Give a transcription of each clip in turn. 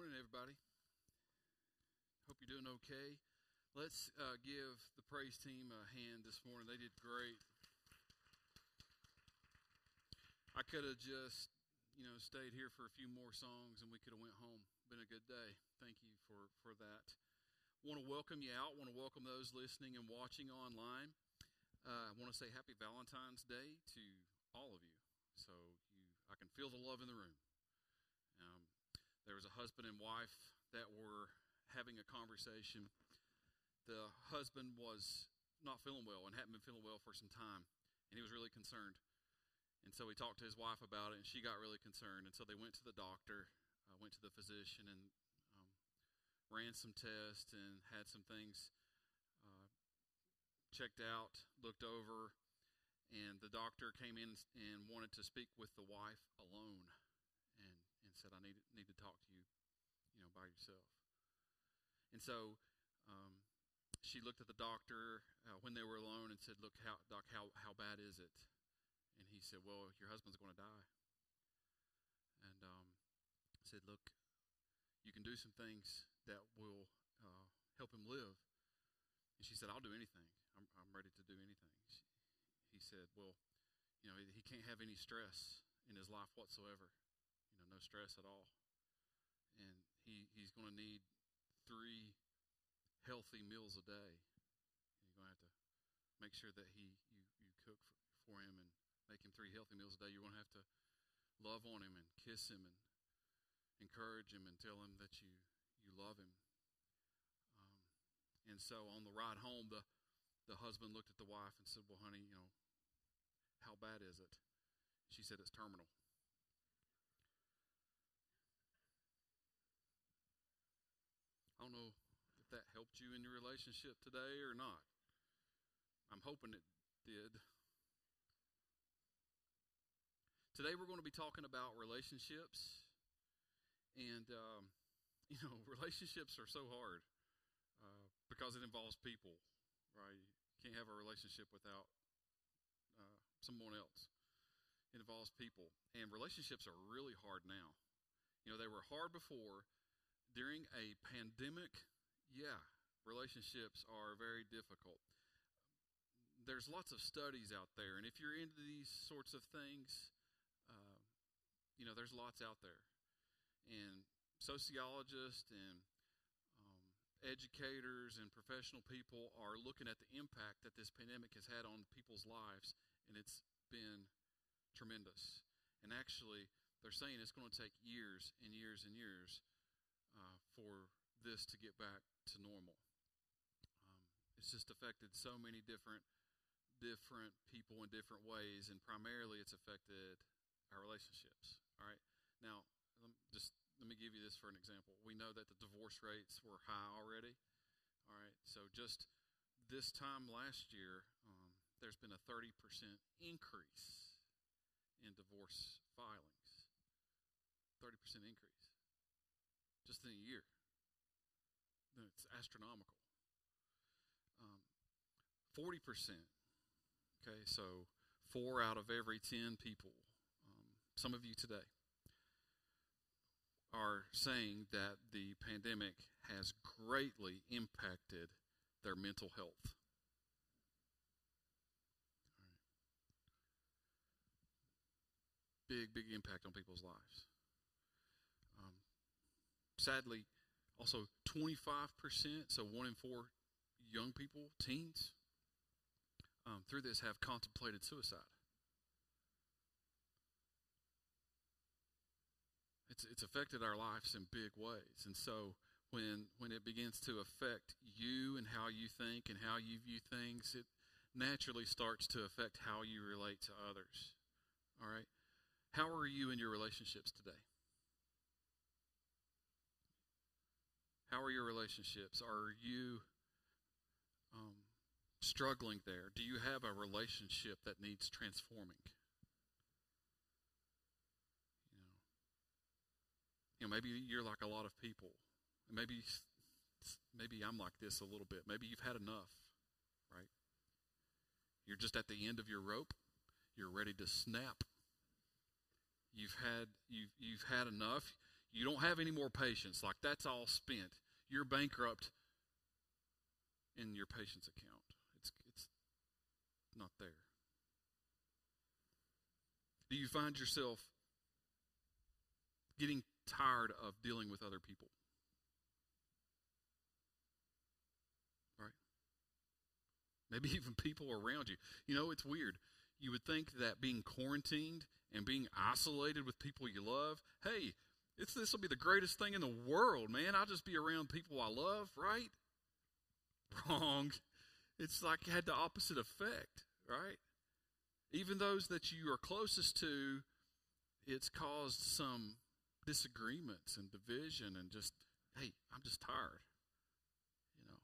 everybody. Hope you're doing okay. Let's uh, give the praise team a hand this morning. They did great. I could have just, you know, stayed here for a few more songs and we could have went home. Been a good day. Thank you for for that. Want to welcome you out. Want to welcome those listening and watching online. Uh, I want to say Happy Valentine's Day to all of you. So you, I can feel the love in the room. There was a husband and wife that were having a conversation. The husband was not feeling well and hadn't been feeling well for some time, and he was really concerned. And so he talked to his wife about it, and she got really concerned. And so they went to the doctor, uh, went to the physician, and um, ran some tests and had some things uh, checked out, looked over, and the doctor came in and wanted to speak with the wife alone, said, "I need need to talk to you, you know, by yourself." And so um, she looked at the doctor uh, when they were alone and said, "Look, how doc, how how bad is it?" And he said, "Well, your husband's going to die." And um, said, "Look, you can do some things that will uh, help him live." And she said, "I'll do anything. I'm I'm ready to do anything." She, he said, "Well, you know, he can't have any stress in his life whatsoever." No stress at all. And he, he's going to need three healthy meals a day. You're going to have to make sure that he you, you cook for, for him and make him three healthy meals a day. You're going to have to love on him and kiss him and encourage him and tell him that you, you love him. Um, and so on the ride home, the, the husband looked at the wife and said, Well, honey, you know, how bad is it? She said, It's terminal. Don't know if that helped you in your relationship today or not. I'm hoping it did. Today we're going to be talking about relationships. And, um, you know, relationships are so hard uh, because it involves people, right? You can't have a relationship without uh, someone else. It involves people. And relationships are really hard now. You know, they were hard before during a pandemic, yeah, relationships are very difficult. There's lots of studies out there, and if you're into these sorts of things, uh, you know, there's lots out there. And sociologists and um, educators and professional people are looking at the impact that this pandemic has had on people's lives, and it's been tremendous. And actually, they're saying it's going to take years and years and years for this to get back to normal. Um, it's just affected so many different different people in different ways, and primarily it's affected our relationships. All right, now let just let me give you this for an example. We know that the divorce rates were high already. All right, so just this time last year, um, there's been a 30% increase in divorce filings. 30% increase just in a year. It's astronomical. Um, 40%. Okay, so four out of every 10 people, um, some of you today, are saying that the pandemic has greatly impacted their mental health. Big, big impact on people's lives. Sadly, also 25%, so one in four young people, teens, um, through this have contemplated suicide. It's, it's affected our lives in big ways. And so when, when it begins to affect you and how you think and how you view things, it naturally starts to affect how you relate to others. All right? How are you in your relationships today? How are your relationships? Are you um, struggling there? Do you have a relationship that needs transforming? You know, you know, maybe you're like a lot of people. Maybe, maybe I'm like this a little bit. Maybe you've had enough, right? You're just at the end of your rope. You're ready to snap. You've had you've you've had enough. You don't have any more patience. Like that's all spent. You're bankrupt in your patience account. It's it's not there. Do you find yourself getting tired of dealing with other people? Right? Maybe even people around you. You know, it's weird. You would think that being quarantined and being isolated with people you love, hey, it's this will be the greatest thing in the world, man. I'll just be around people I love, right? Wrong. It's like it had the opposite effect, right? Even those that you are closest to, it's caused some disagreements and division and just, hey, I'm just tired. You know.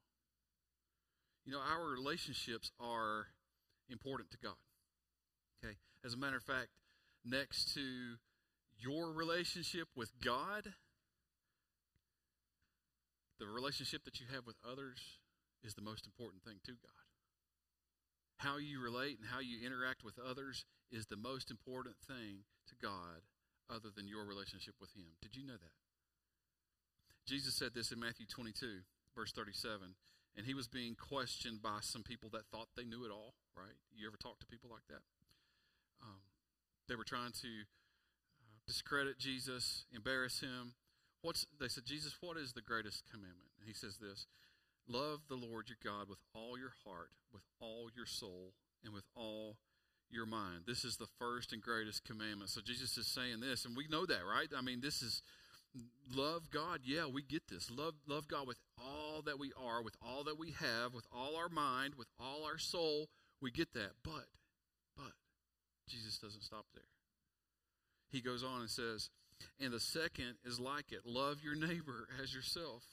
You know, our relationships are important to God. Okay? As a matter of fact, next to your relationship with God, the relationship that you have with others is the most important thing to God. How you relate and how you interact with others is the most important thing to God other than your relationship with Him. Did you know that? Jesus said this in Matthew 22, verse 37, and he was being questioned by some people that thought they knew it all, right? You ever talk to people like that? Um, they were trying to discredit Jesus, embarrass him. What's they said, Jesus, what is the greatest commandment? And he says this Love the Lord your God with all your heart, with all your soul, and with all your mind. This is the first and greatest commandment. So Jesus is saying this, and we know that, right? I mean, this is love God. Yeah, we get this. Love love God with all that we are, with all that we have, with all our mind, with all our soul. We get that. But but Jesus doesn't stop there. He goes on and says, and the second is like it love your neighbor as yourself.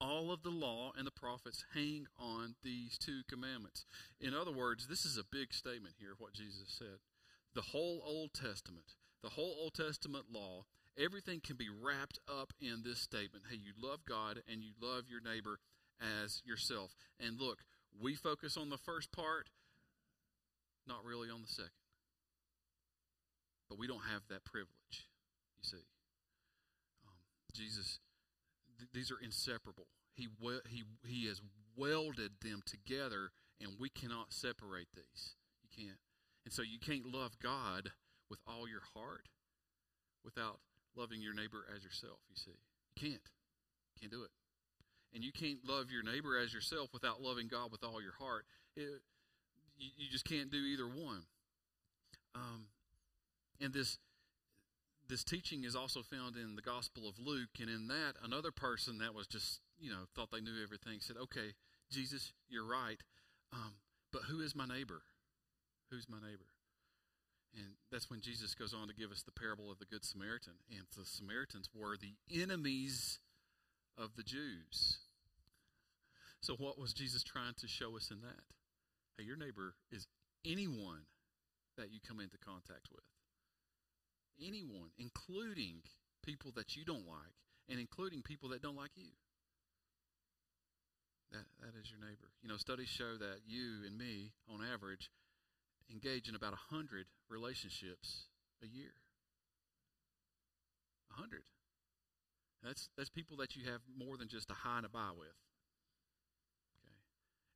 All of the law and the prophets hang on these two commandments. In other words, this is a big statement here, what Jesus said. The whole Old Testament, the whole Old Testament law, everything can be wrapped up in this statement hey, you love God and you love your neighbor as yourself. And look, we focus on the first part, not really on the second. But we don't have that privilege, you see. Um, Jesus these are inseparable. He, he, he has welded them together, and we cannot separate these. You can't. And so you can't love God with all your heart without loving your neighbor as yourself, you see. You can't. You can't do it. And you can't love your neighbor as yourself without loving God with all your heart. It, you, you, just can't do either one. Um, and this this teaching is also found in the Gospel of Luke, and in that, another person that was just, you know, thought they knew everything said, Okay, Jesus, you're right, um, but who is my neighbor? Who's my neighbor? And that's when Jesus goes on to give us the parable of the Good Samaritan. And the Samaritans were the enemies of the Jews. So, what was Jesus trying to show us in that? Hey, your neighbor is anyone that you come into contact with anyone, including people that you don't like, and including people that don't like you. That, that is your neighbor. You know, studies show that you and me, on average, engage in about 100 relationships a year. 100. That's, that's people that you have more than just a hi and a bye with. Okay.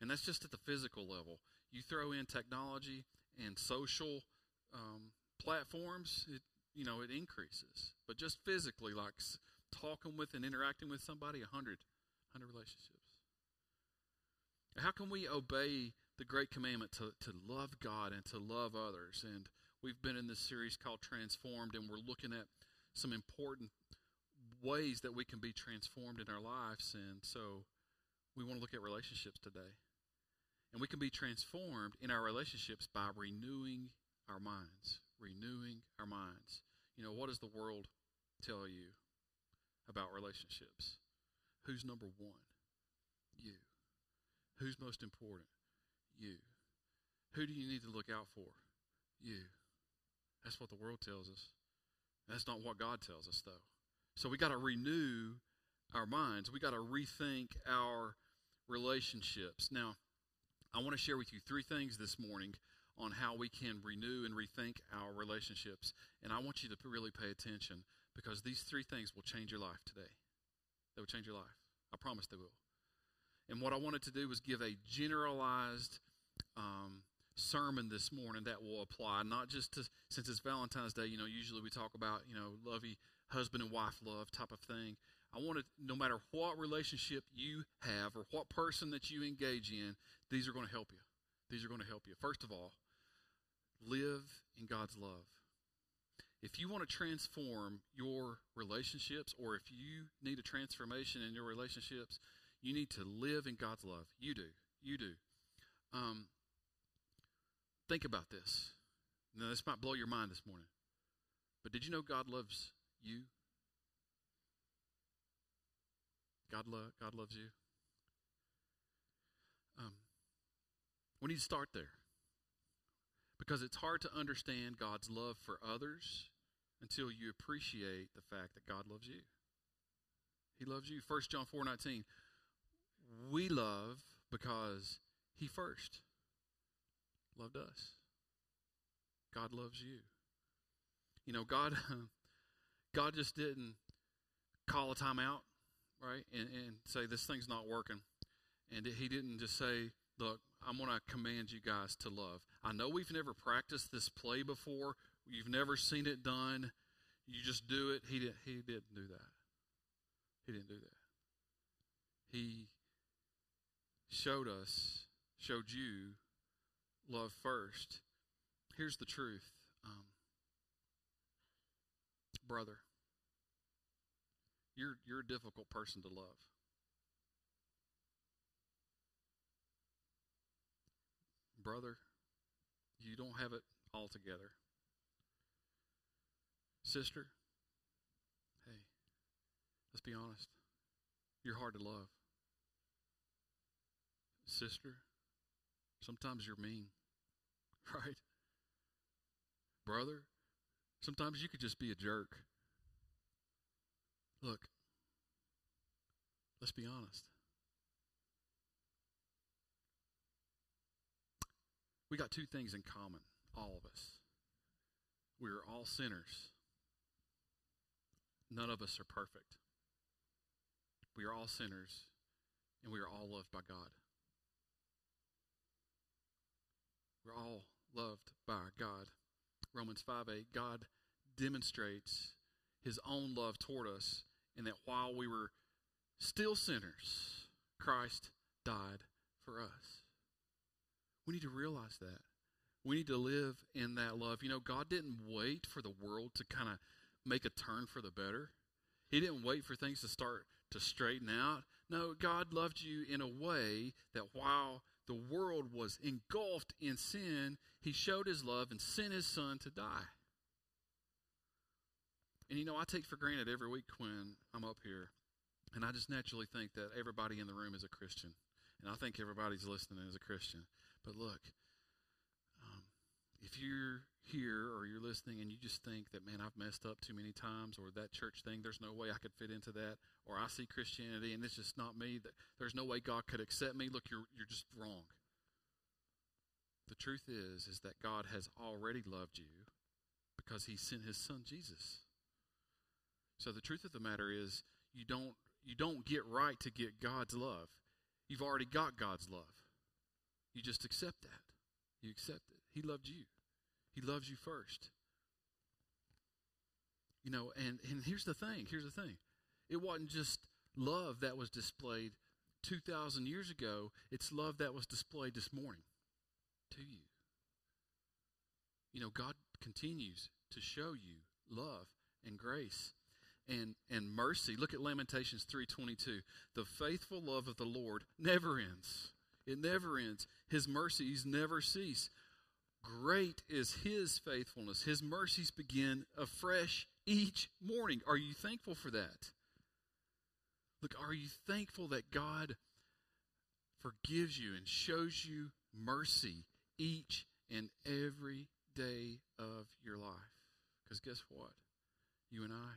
And that's just at the physical level. You throw in technology and social um, platforms, it, you know, it increases. But just physically, like talking with and interacting with somebody, 100, 100 relationships. How can we obey the great commandment to, to love God and to love others? And we've been in this series called Transformed, and we're looking at some important ways that we can be transformed in our lives. And so we want to look at relationships today. And we can be transformed in our relationships by renewing our minds. Renewing our minds. You know, what does the world tell you about relationships? Who's number one? You. Who's most important? You. Who do you need to look out for? You. That's what the world tells us. That's not what God tells us, though. So we got to renew our minds. We got to rethink our relationships. Now, I want to share with you three things this morning on how we can renew and rethink our relationships. And I want you to really pay attention Because these three things will change your life today. They will change your life. I promise they will. And what I wanted to do was give a generalized um, sermon this morning that will apply not just to since it's Valentine's Day. You know, usually we talk about you know lovey husband and wife love type of thing. I want to, no matter what relationship you have or what person that you engage in, these are going to help you. These are going to help you. First of all, live in God's love. If you want to transform your relationships, or if you need a transformation in your relationships, you need to live in God's love. You do. You do. Um, think about this. Now, this might blow your mind this morning. But did you know God loves you? God, lo- God loves you. Um, we need to start there because it's hard to understand God's love for others until you appreciate the fact that God loves you. He loves you. 1 John 4 19. We love because He first loved us. God loves you. You know, God, God just didn't call a timeout, right, and, and say this thing's not working, and He didn't just say, "Look, I'm going to command you guys to love." I know we've never practiced this play before. You've never seen it done. You just do it. He did. He didn't do that. He didn't do that. He showed us, showed you love first. Here's the truth, um, brother. You're you're a difficult person to love. Brother, you don't have it all together. Sister, hey, let's be honest. You're hard to love. Sister, sometimes you're mean, right? Brother, sometimes you could just be a jerk. Look, let's be honest. We got two things in common, all of us. We are all sinners. None of us are perfect. We are all sinners, and we are all loved by God. We're all loved by God. Romans 5 8, God demonstrates his own love toward us, and that while we were still sinners, Christ died for us. We need to realize that. We need to live in that love. You know, God didn't wait for the world to kind of make a turn for the better. He didn't wait for things to start to straighten out. No, God loved you in a way that while the world was engulfed in sin, he showed his love and sent his son to die. And you know, I take for granted every week when I'm up here, and I just naturally think that everybody in the room is a Christian. And I think everybody's listening is a Christian. But look, um, if you're here or you're listening and you just think that, man, I've messed up too many times, or that church thing, there's no way I could fit into that, or I see Christianity and it's just not me, that there's no way God could accept me, look, you're, you're just wrong. The truth is, is that God has already loved you because he sent his son Jesus. So the truth of the matter is, you don't, you don't get right to get God's love. You've already got God's love. You just accept that. You accept it. He loved you. He loves you first. You know, and, and here's the thing. Here's the thing. It wasn't just love that was displayed 2,000 years ago, it's love that was displayed this morning to you. You know, God continues to show you love and grace and and mercy. Look at Lamentations 3:22. The faithful love of the Lord never ends. It never ends. His mercies never cease. Great is his faithfulness. His mercies begin afresh each morning. Are you thankful for that? Look, are you thankful that God forgives you and shows you mercy each and every day of your life? Because guess what? You and I,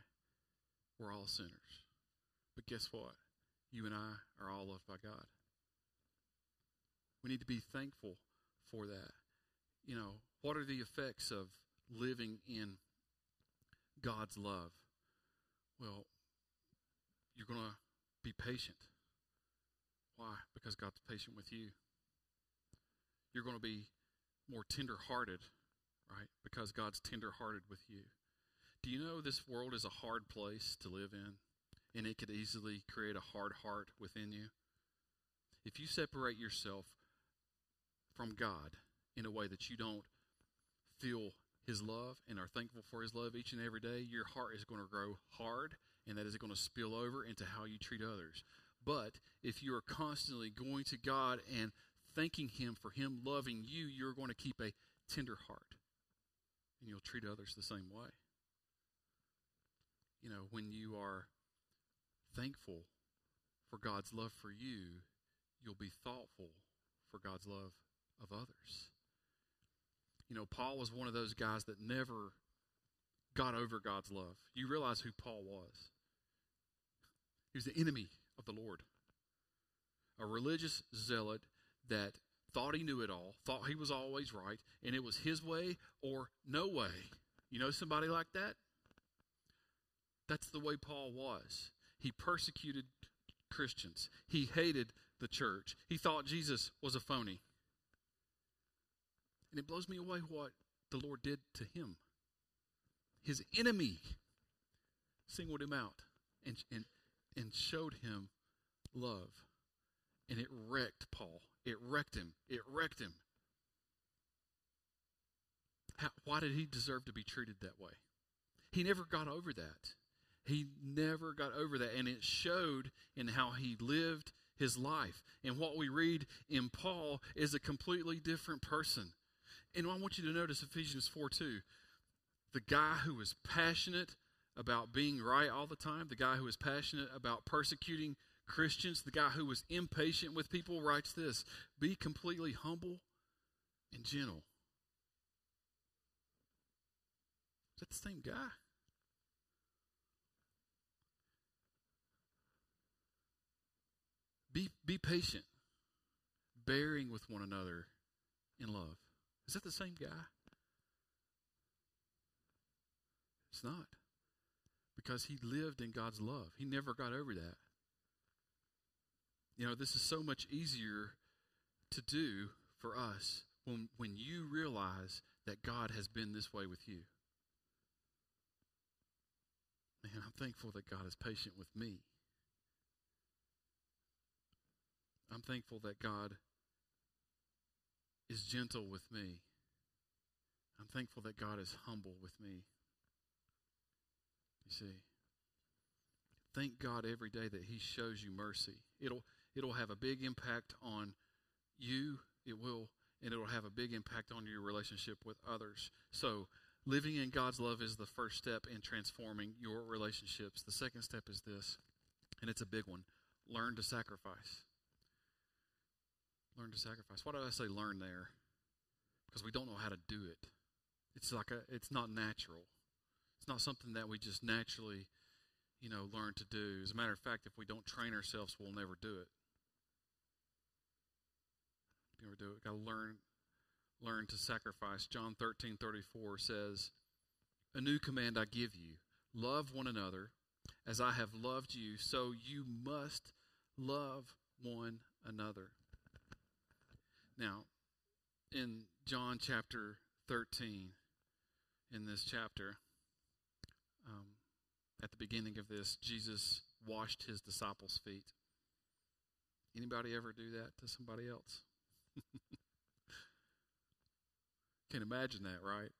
we're all sinners. But guess what? You and I are all loved by God. We need to be thankful for that. You know, what are the effects of living in God's love? Well, you're going to be patient. Why? Because God's patient with you. You're going to be more tender hearted, right? Because God's tender hearted with you. Do you know this world is a hard place to live in? And it could easily create a hard heart within you. If you separate yourself from God in a way that you don't feel His love and are thankful for His love each and every day, your heart is going to grow hard and that is going to spill over into how you treat others. But if you are constantly going to God and thanking Him for Him loving you, you're going to keep a tender heart and you'll treat others the same way. You know, when you are thankful for God's love for you, you'll be thoughtful for God's love of others. You know, Paul was one of those guys that never got over God's love. You realize who Paul was. He was the enemy of the Lord, a religious zealot that thought he knew it all, thought he was always right, and it was his way or no way. You know somebody like that? That's the way Paul was. He persecuted Christians, he hated the church, he thought Jesus was a phony. And it blows me away what the Lord did to him. His enemy singled him out and, and, and showed him love. And it wrecked Paul. It wrecked him. It wrecked him. How, why did he deserve to be treated that way? He never got over that. He never got over that. And it showed in how he lived his life. And what we read in Paul is a completely different person. And I want you to notice Ephesians 4 2. The guy who was passionate about being right all the time, the guy who was passionate about persecuting Christians, the guy who was impatient with people, writes this Be completely humble and gentle. Is that the same guy? Be, be patient, bearing with one another in love. Is that the same guy? It's not. Because he lived in God's love. He never got over that. You know, this is so much easier to do for us when, when you realize that God has been this way with you. Man, I'm thankful that God is patient with me. I'm thankful that God is gentle with me. I'm thankful that God is humble with me. You see, thank God every day that He shows you mercy. It'll it'll have a big impact on you. It will, and it'll have a big impact on your relationship with others. So, living in God's love is the first step in transforming your relationships. The second step is this, and it's a big one: learn to sacrifice. Learn to sacrifice. Why did I say learn there? Because we don't know how to do it. It's like a, it's not natural. It's not something that we just naturally, you know, learn to do. As a matter of fact, if we don't train ourselves, we'll never do it. Never do it. Got to learn, learn to sacrifice. John thirteen thirty four says, "A new command I give you: love one another, as I have loved you. So you must love one another." Now, in John chapter 13, in this chapter, um, at the beginning of this, Jesus washed his disciples' feet. Anybody ever do that to somebody else? Can't imagine that, right?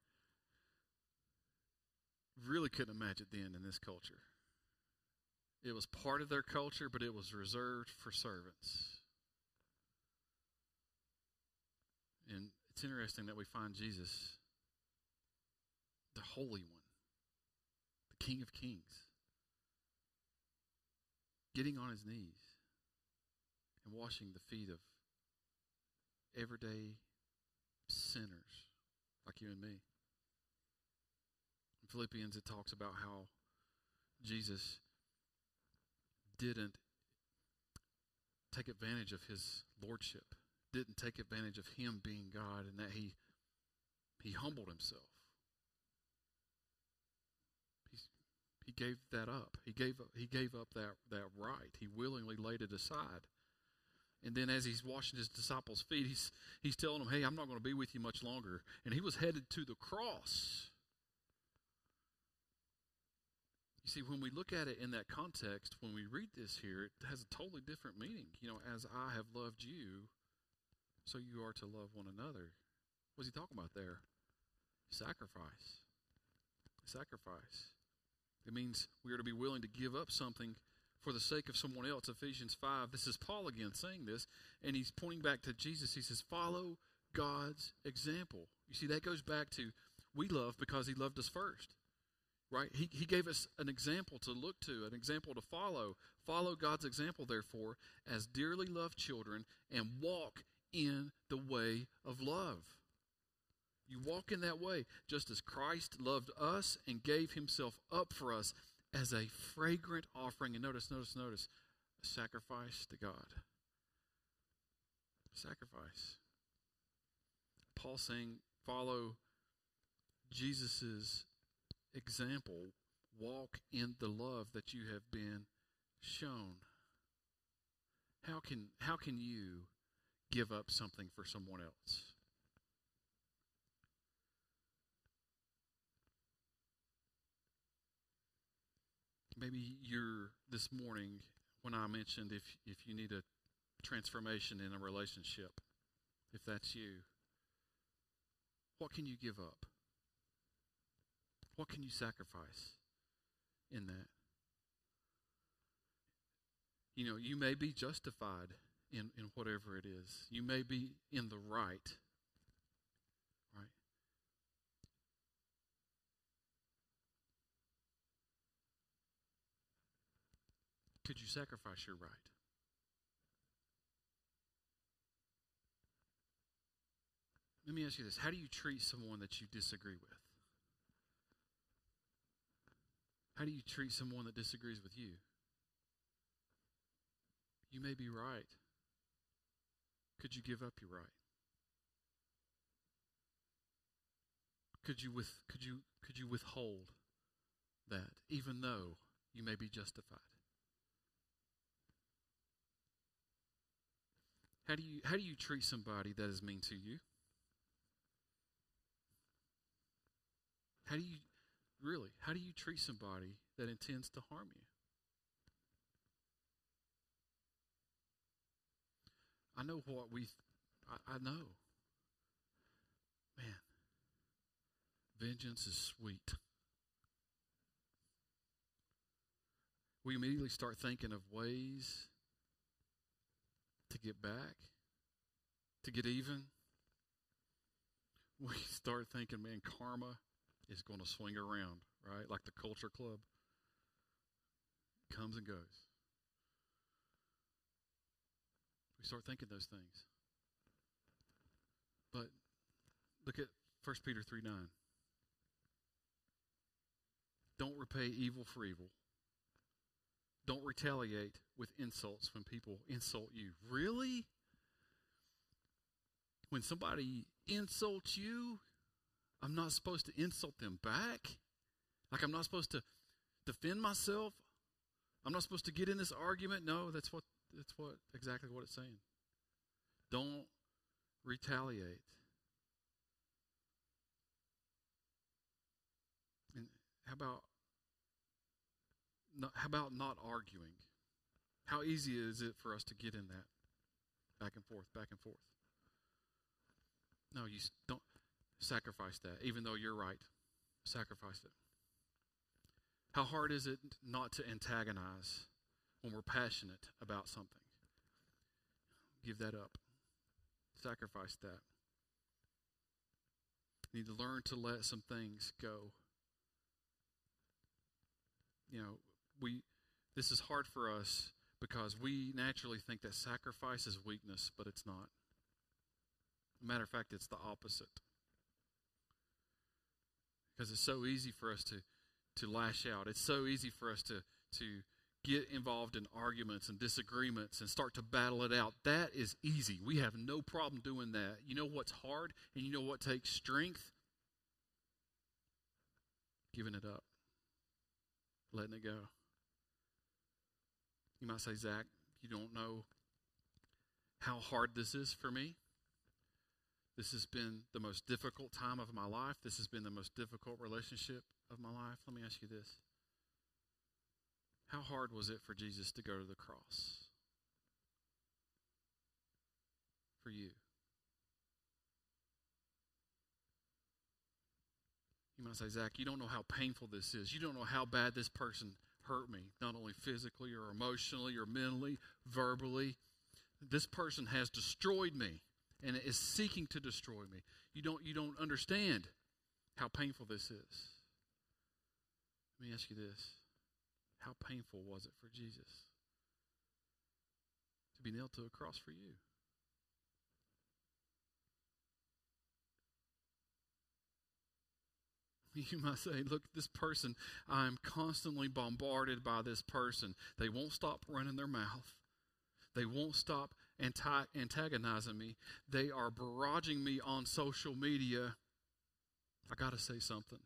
Really couldn't imagine then in this culture. It was part of their culture, but it was reserved for servants. And it's interesting that we find Jesus, the Holy One, the King of Kings, getting on his knees and washing the feet of everyday sinners like you and me. In Philippians, it talks about how Jesus didn't take advantage of his lordship didn't take advantage of him being God and that he he humbled himself. He's, he gave that up. He gave up he gave up that that right. He willingly laid it aside. And then as he's washing his disciples' feet, he's he's telling them, "Hey, I'm not going to be with you much longer." And he was headed to the cross. You see, when we look at it in that context, when we read this here, it has a totally different meaning. You know, as I have loved you, so you are to love one another. What's he talking about there? Sacrifice. Sacrifice. It means we are to be willing to give up something for the sake of someone else. Ephesians 5. This is Paul again saying this, and he's pointing back to Jesus. He says, Follow God's example. You see, that goes back to we love because he loved us first. Right? He, he gave us an example to look to, an example to follow. Follow God's example, therefore, as dearly loved children, and walk in the way of love. You walk in that way, just as Christ loved us and gave himself up for us as a fragrant offering. And notice, notice, notice, a sacrifice to God. Sacrifice. Paul saying, follow Jesus' example. Walk in the love that you have been shown. How can, how can you give up something for someone else? maybe you're this morning when I mentioned if if you need a transformation in a relationship, if that's you, what can you give up? What can you sacrifice in that? You know, you may be justified in, in whatever it is. You may be in the right right? could you sacrifice your right? Let me ask you this How do you treat someone that you disagree with? How do you treat someone that disagrees with you? You may be right. Could you give up your right? Could you with could you could you withhold that even though you may be justified? How do you how do you treat somebody that is mean to you? How do you really? How do you treat somebody that intends to harm you? I know what we I, I know. Man, vengeance is sweet. We immediately start thinking of ways to get back, to get even, we start thinking, man, karma is going to swing around, right? Like the culture club comes and goes. We start thinking those things. But look at 1 Peter 3 9. Don't repay evil for evil. Don't retaliate with insults when people insult you. Really? When somebody insults you, I'm not supposed to insult them back? Like I'm not supposed to defend myself? I'm not supposed to get in this argument? No, that's what that's what exactly what it's saying. Don't retaliate. And how about not, how about not arguing? How easy is it for us to get in that back and forth, back and forth? No, you don't sacrifice that, even though you're right. Sacrifice it. How hard is it not to antagonize when we're passionate about something? Give that up. Sacrifice that. You need to learn to let some things go. You know, we this is hard for us because we naturally think that sacrifice is weakness, but it's not. Matter of fact, it's the opposite. Because it's so easy for us to to lash out. It's so easy for us to to get involved in arguments and disagreements and start to battle it out. That is easy. We have no problem doing that. You know what's hard and you know what takes strength? Giving it up letting it go. You might say, Zach, you don't know how hard this is for me. This has been the most difficult time of my life. This has been the most difficult relationship of my life. Let me ask you this How hard was it for Jesus to go to the cross? For you. You might say, Zach, you don't know how painful this is. You don't know how bad this person hurt me, not only physically or emotionally or mentally, verbally. This person has destroyed me and is seeking to destroy me. You don't, you don't understand how painful this is. Let me ask you this How painful was it for Jesus to be nailed to a cross for you? You might say, look, this person, I'm constantly bombarded by this person. They won't stop running their mouth. They won't stop anti- antagonizing me. They are barraging me on social media. I got to say something.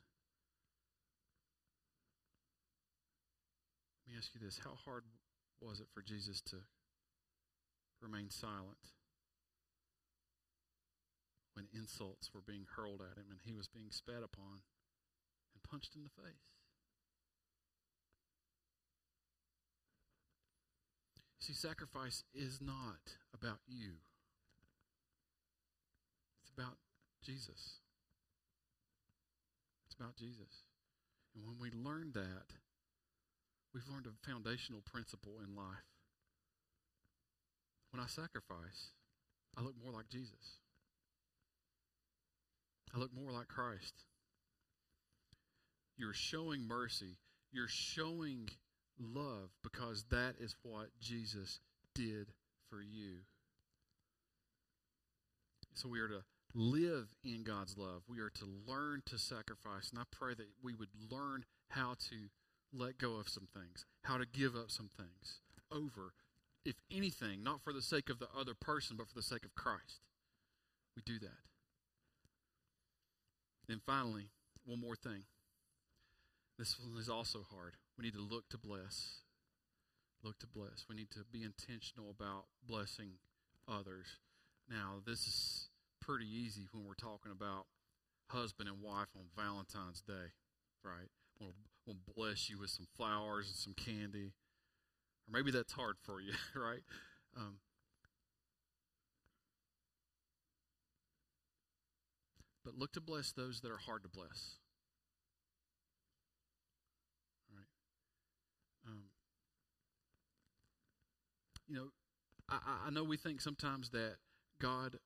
Ask you this How hard was it for Jesus to remain silent when insults were being hurled at him and he was being spat upon and punched in the face? See, sacrifice is not about you, it's about Jesus. It's about Jesus. And when we learn that, we've learned a foundational principle in life. When I sacrifice, I look more like Jesus. I look more like Christ. You're showing mercy. You're showing love because that is what Jesus did for you. So we are to live in God's love. We are to learn to sacrifice. And I pray that we would learn how to let go of some things, how to give up some things over, if anything, not for the sake of the other person, but for the sake of Christ. We do that. And finally, one more thing. This one is also hard. We need to look to bless. Look to bless. We need to be intentional about blessing others. Now, this is pretty easy when we're talking about husband and wife on Valentine's Day, right? We'll bless you with some flowers and some candy. Or maybe that's hard for you, right? Um, but look to bless those that are hard to bless. Um, you know, I, I know we think sometimes that God,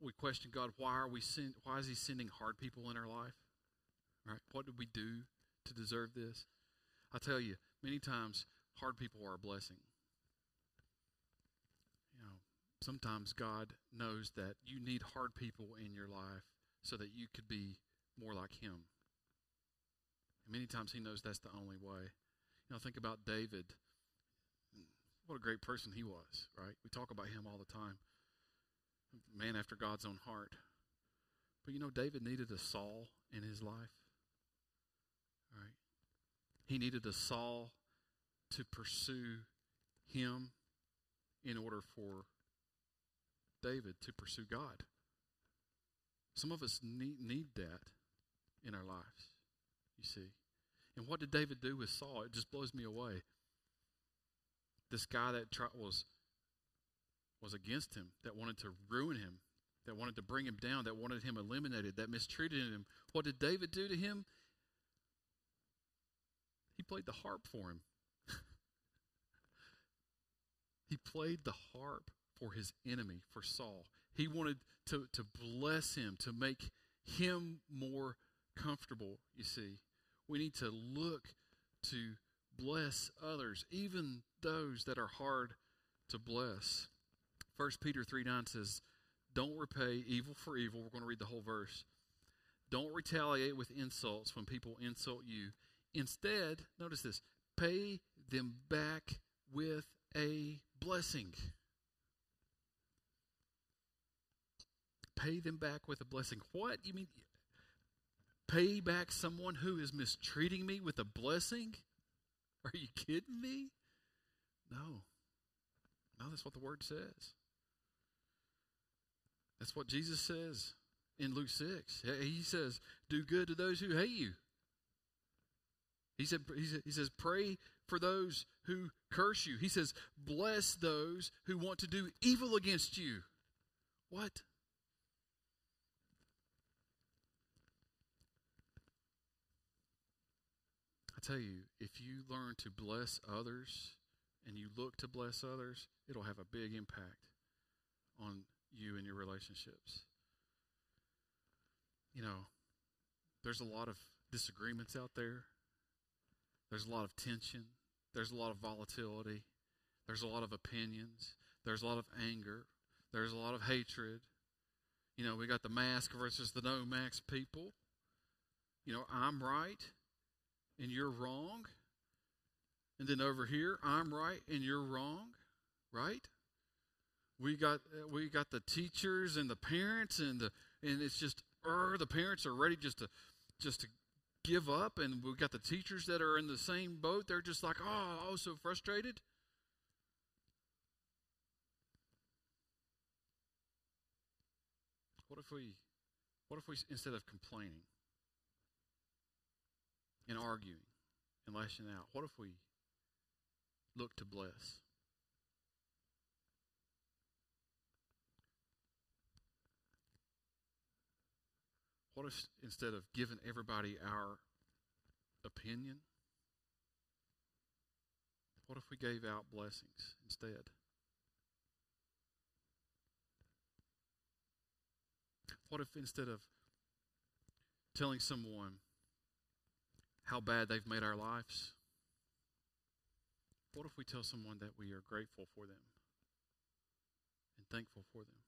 we question God, why are we send, why is He sending hard people in our life? Right? What did we do to deserve this? I tell you, many times hard people are a blessing. You know, sometimes God knows that you need hard people in your life so that you could be more like Him. And many times He knows that's the only way. You know, think about David. What a great person he was, right? We talk about him all the time. Man after God's own heart. But you know, David needed a Saul in his life? He needed a Saul to pursue him in order for David to pursue God. Some of us need, need that in our lives, you see. And what did David do with Saul? It just blows me away. This guy that was was against him, that wanted to ruin him, that wanted to bring him down, that wanted him eliminated, that mistreated him. What did David do to him? He played the harp for him. he played the harp for his enemy, for Saul. He wanted to, to bless him, to make him more comfortable, you see we need to look to bless others, even those that are hard to bless. 1 Peter 3 9 says, Don't repay evil for evil. We're going to read the whole verse. Don't retaliate with insults when people insult you. Instead, notice this pay them back with a blessing. Pay them back with a blessing. What? You mean pay back someone who is mistreating me with a blessing? Are you kidding me? No. No, that's what the word says. That's what Jesus says in Luke 6. He says, Do good to those who hate you. He said, he says, pray for those who curse you. He says, bless those who want to do evil against you. What? I tell you, if you learn to bless others and you look to bless others, it'll have a big impact on you and your relationships. You know, there's a lot of disagreements out there. There's a lot of tension. There's a lot of volatility. There's a lot of opinions. There's a lot of anger. There's a lot of hatred. You know, we got the mask versus the no mask people. You know, I'm right and you're wrong. And then over here, I'm right and you're wrong, right? We got we got the teachers and the parents and the and it's just er, the parents are ready just to just to give up, and we've got the teachers that are in the same boat. They're just like, oh, oh, so frustrated. What if we, what if we, instead of complaining and arguing and lashing out, what if we look to bless? What if instead of giving everybody our opinion, what if we gave out blessings instead? What if instead of telling someone how bad they've made our lives, what if we tell someone that we are grateful for them and thankful for them?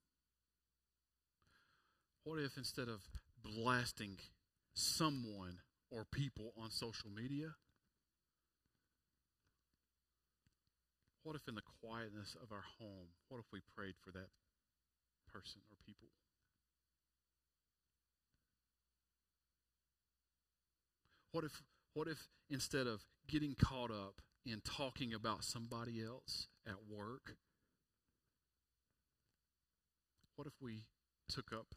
What if instead of blasting someone or people on social media? What if in the quietness of our home, what if we prayed for that person or people? What if what if instead of getting caught up in talking about somebody else at work, what if we took up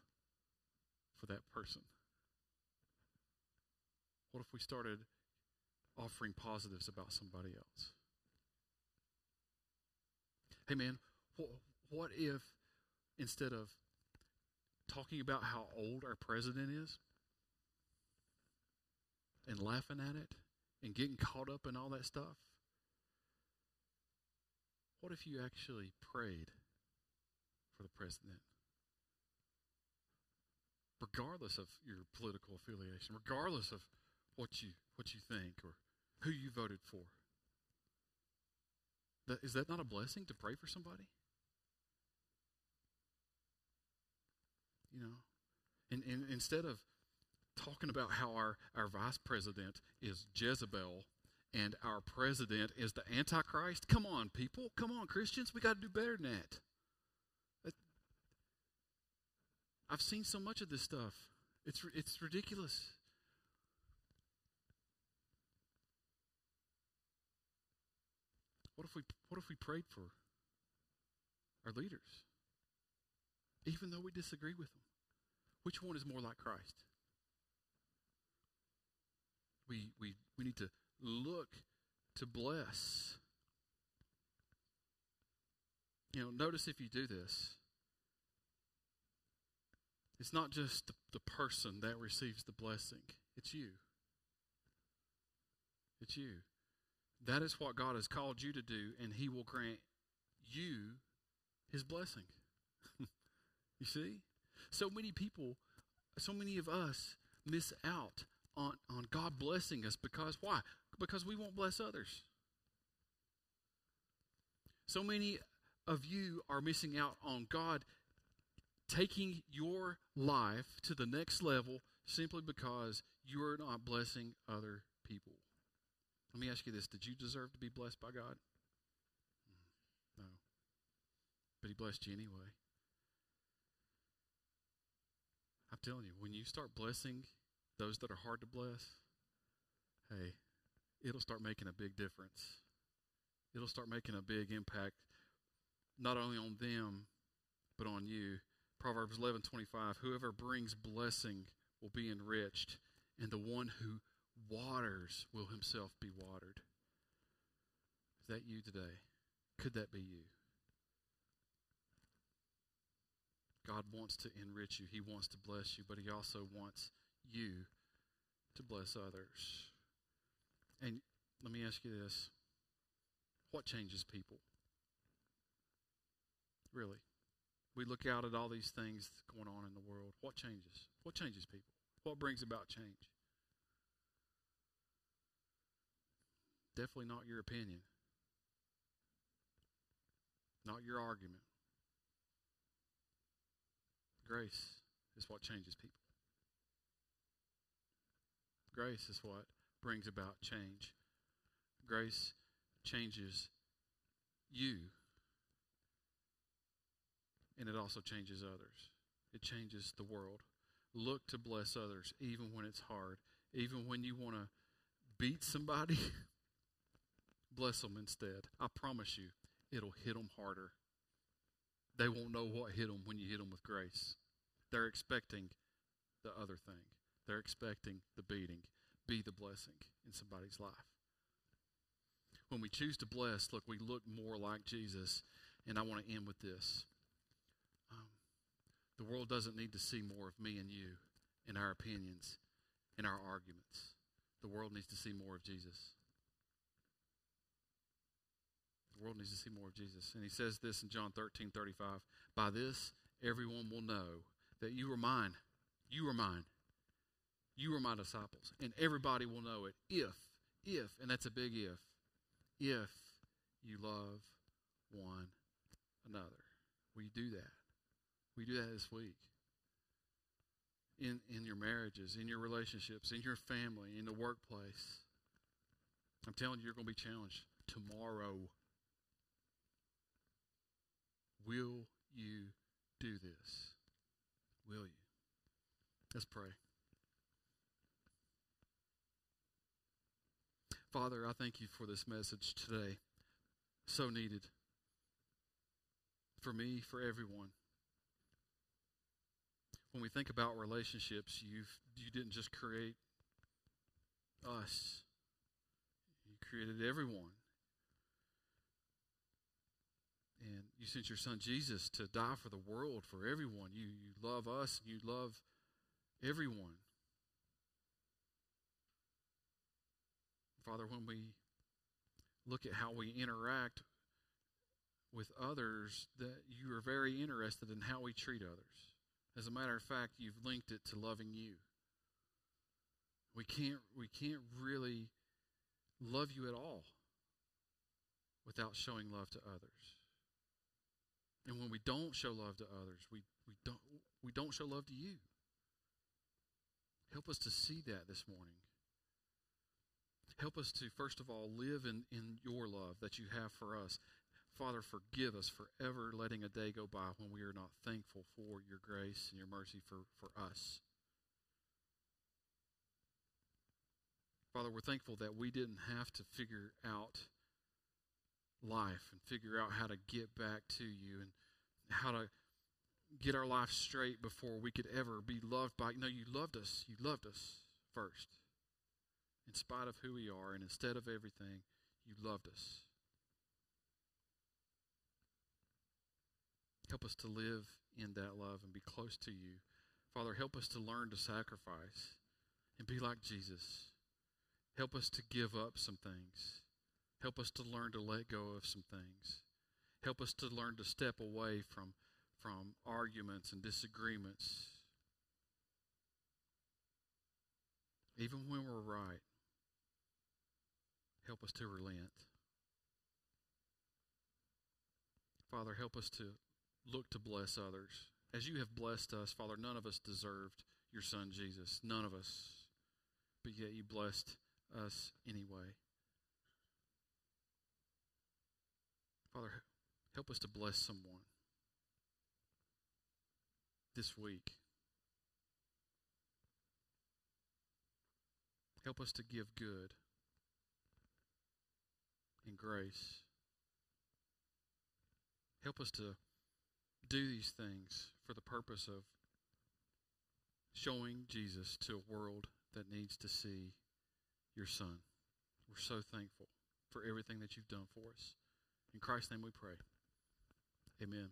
for that person? What if we started offering positives about somebody else? Hey, man, what, what if instead of talking about how old our president is and laughing at it and getting caught up in all that stuff, what if you actually prayed for the president? Regardless of your political affiliation, regardless of what you what you think or who you voted for. That, is that not a blessing to pray for somebody? You know, and, and instead of talking about how our, our vice president is Jezebel and our president is the Antichrist, come on, people, come on, Christians, we got to do better than that. I've seen so much of this stuff. It's, it's ridiculous. What if we what if we prayed for our leaders? Even though we disagree with them. Which one is more like Christ? We we we need to look to bless. You know, notice if you do this, it's not just the, the person that receives the blessing, it's you. It's you. That is what God has called you to do, and He will grant you His blessing. you see? So many people, so many of us miss out on, on God blessing us because why? Because we won't bless others. So many of you are missing out on God taking your life to the next level simply because you are not blessing other people. Let me ask you this Did you deserve to be blessed by God? Mm, no. But He blessed you anyway. I'm telling you, when you start blessing those that are hard to bless, hey, it'll start making a big difference. It'll start making a big impact, not only on them, but on you. Proverbs 11:25 Whoever brings blessing will be enriched, and the one who waters will himself be watered. Is that you today? Could that be you? God wants to enrich you. He wants to bless you, but He also wants you to bless others. And let me ask you this what changes people? Really? We look out at all these things going on in the world. What changes? What changes people? What brings about change? Definitely not your opinion, not your argument. Grace is what changes people. Grace is what brings about change. Grace changes you, and it also changes others. It changes the world. Look to bless others, even when it's hard, even when you want to beat somebody. bless them instead. I promise you, it'll hit them harder. They won't know what hit them when you hit them with grace. They're expecting the other thing. They're expecting the beating. Be the blessing in somebody's life. When we choose to bless, look, we look more like Jesus. And I want to end with this. The world doesn't need to see more of me and you in our opinions, in our arguments. The world needs to see more of Jesus. The world needs to see more of Jesus. And he says this in John 13 35. By this, everyone will know that you are mine. You are mine. You are my disciples. And everybody will know it if, if, and that's a big if, if you love one another. Will you do that. We do that this week. In, in your marriages, in your relationships, in your family, in the workplace. I'm telling you, you're going to be challenged tomorrow. Will you do this? Will you? Let's pray. Father, I thank you for this message today. So needed. For me, for everyone. When we think about relationships, you've you didn't just create us. You created everyone. And you sent your son Jesus to die for the world, for everyone. You, you love us, you love everyone. Father, when we look at how we interact with others, that you are very interested in how we treat others. As a matter of fact, you've linked it to loving you. We can't we can't really love you at all without showing love to others. And when we don't show love to others, we, we don't we don't show love to you. Help us to see that this morning. Help us to, first of all, live in, in your love that you have for us. Father, forgive us for ever letting a day go by when we are not thankful for your grace and your mercy for, for us. Father, we're thankful that we didn't have to figure out life and figure out how to get back to you and how to get our life straight before we could ever be loved by. you. No, you loved us. You loved us first. In spite of who we are and instead of everything, you loved us. Help us to live in that love and be close to you. Father, help us to learn to sacrifice and be like Jesus. Help us to give up some things. Help us to learn to let go of some things. Help us to learn to step away from, from arguments and disagreements. Even when we're right, help us to relent. Father, help us to look to bless others. As you have blessed us, Father, none of us deserved your Son Jesus. None of us. But yet you blessed us anyway. Father, help us to bless someone this week. Help us to give good and grace. Help us to do these things for the purpose of showing Jesus to a world that needs to see your Son. We're so thankful for everything that you've done for us. In Christ's name we pray. Amen.